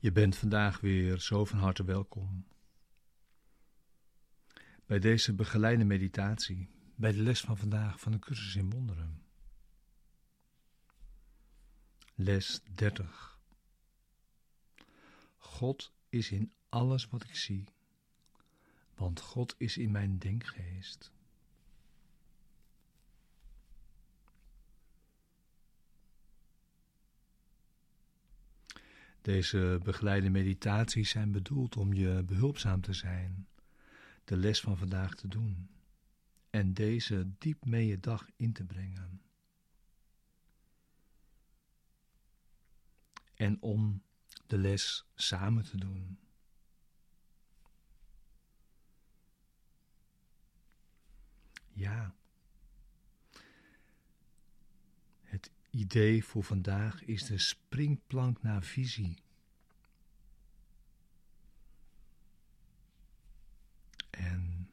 Je bent vandaag weer zo van harte welkom bij deze begeleide meditatie, bij de les van vandaag van de cursus in wonderen. Les 30. God is in alles wat ik zie, want God is in mijn denkgeest. Deze begeleide meditaties zijn bedoeld om je behulpzaam te zijn, de les van vandaag te doen en deze diep mee je dag in te brengen. En om de les samen te doen. Ja. Idee voor vandaag is de springplank naar visie. En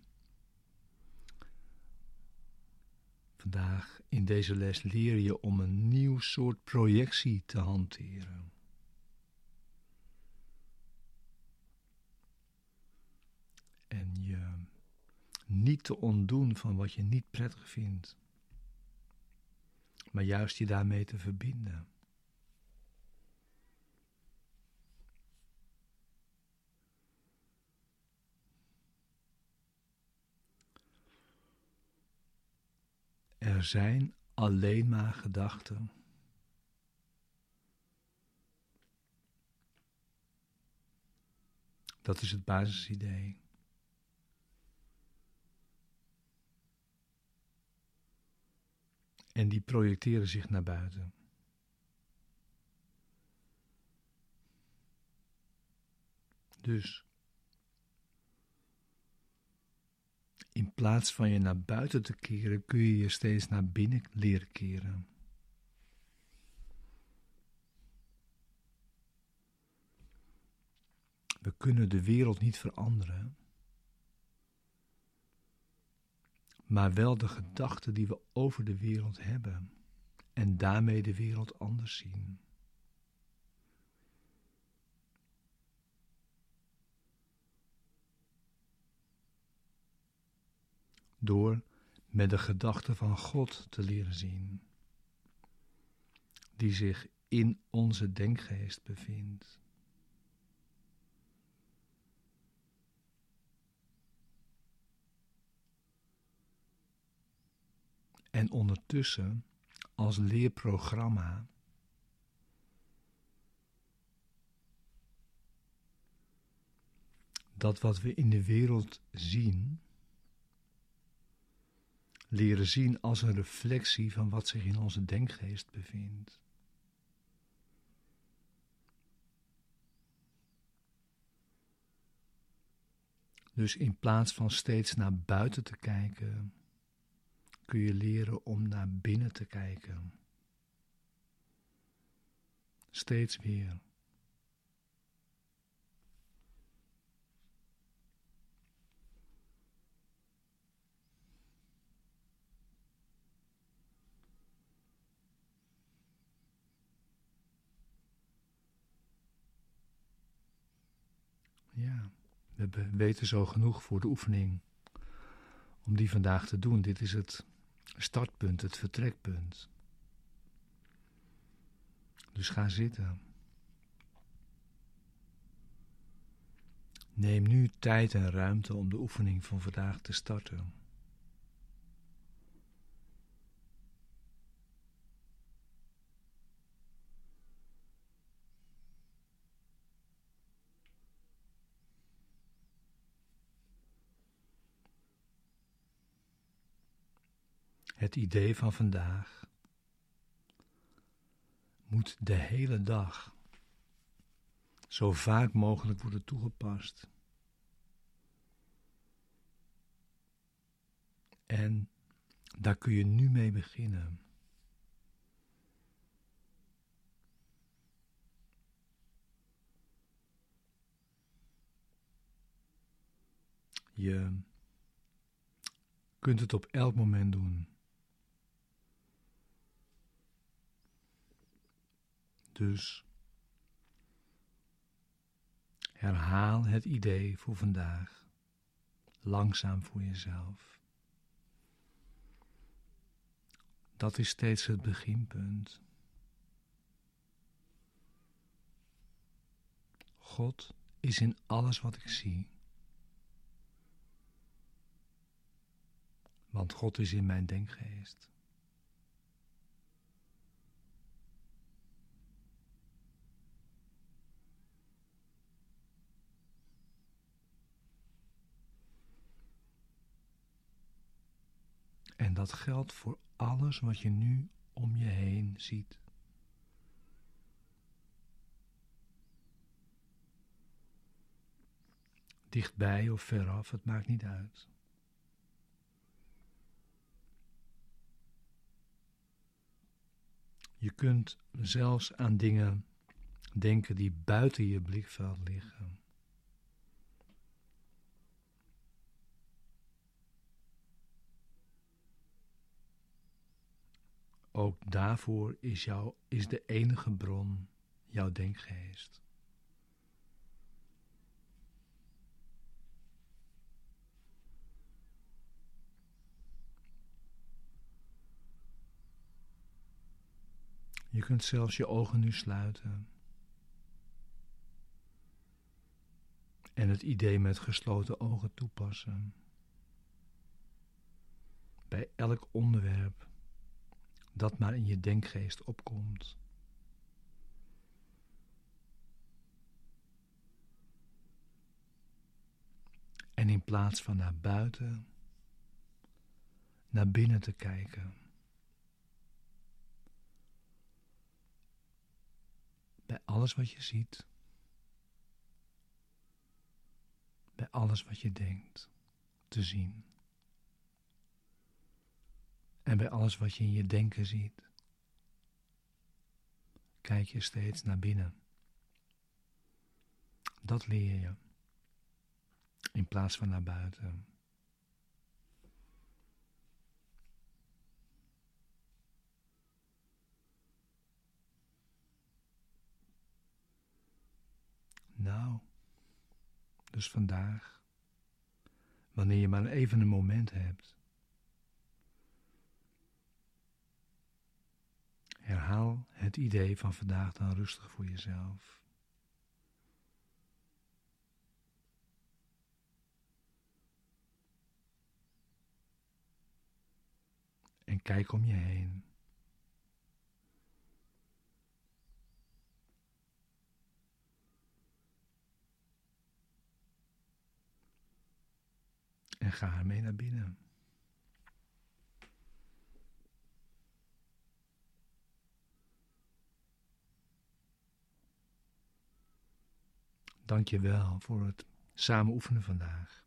vandaag in deze les leer je om een nieuw soort projectie te hanteren. En je niet te ontdoen van wat je niet prettig vindt maar juist je daarmee te verbinden. Er zijn alleen maar gedachten. Dat is het basisidee. En die projecteren zich naar buiten. Dus in plaats van je naar buiten te keren, kun je je steeds naar binnen leren keren. We kunnen de wereld niet veranderen. Maar wel de gedachten die we over de wereld hebben en daarmee de wereld anders zien. Door met de gedachten van God te leren zien, die zich in onze denkgeest bevindt. En ondertussen als leerprogramma dat wat we in de wereld zien, leren zien als een reflectie van wat zich in onze denkgeest bevindt. Dus in plaats van steeds naar buiten te kijken, kun je leren om naar binnen te kijken. Steeds weer. Ja, we weten zo genoeg voor de oefening om die vandaag te doen. Dit is het startpunt, het vertrekpunt. Dus ga zitten. Neem nu tijd en ruimte om de oefening van vandaag te starten. Het idee van vandaag moet de hele dag zo vaak mogelijk worden toegepast. En daar kun je nu mee beginnen. Je kunt het op elk moment doen. Dus Herhaal het idee voor vandaag. Langzaam voor jezelf. Dat is steeds het beginpunt. God is in alles wat ik zie. Want God is in mijn denkgeest. En dat geldt voor alles wat je nu om je heen ziet. Dichtbij of veraf, het maakt niet uit. Je kunt zelfs aan dingen denken die buiten je blikveld liggen. Ook daarvoor is, jou, is de enige bron jouw denkgeest. Je kunt zelfs je ogen nu sluiten. En het idee met gesloten ogen toepassen. Bij elk onderwerp dat maar in je denkgeest opkomt. En in plaats van naar buiten, naar binnen te kijken. Bij alles wat je ziet. Bij alles wat je denkt te zien. En bij alles wat je in je denken ziet, kijk je steeds naar binnen. Dat leer je in plaats van naar buiten. Nou, dus vandaag, wanneer je maar even een moment hebt, Herhaal het idee van vandaag dan rustig voor jezelf. En kijk om je heen. En ga ermee naar binnen. Dank je wel voor het samen oefenen vandaag.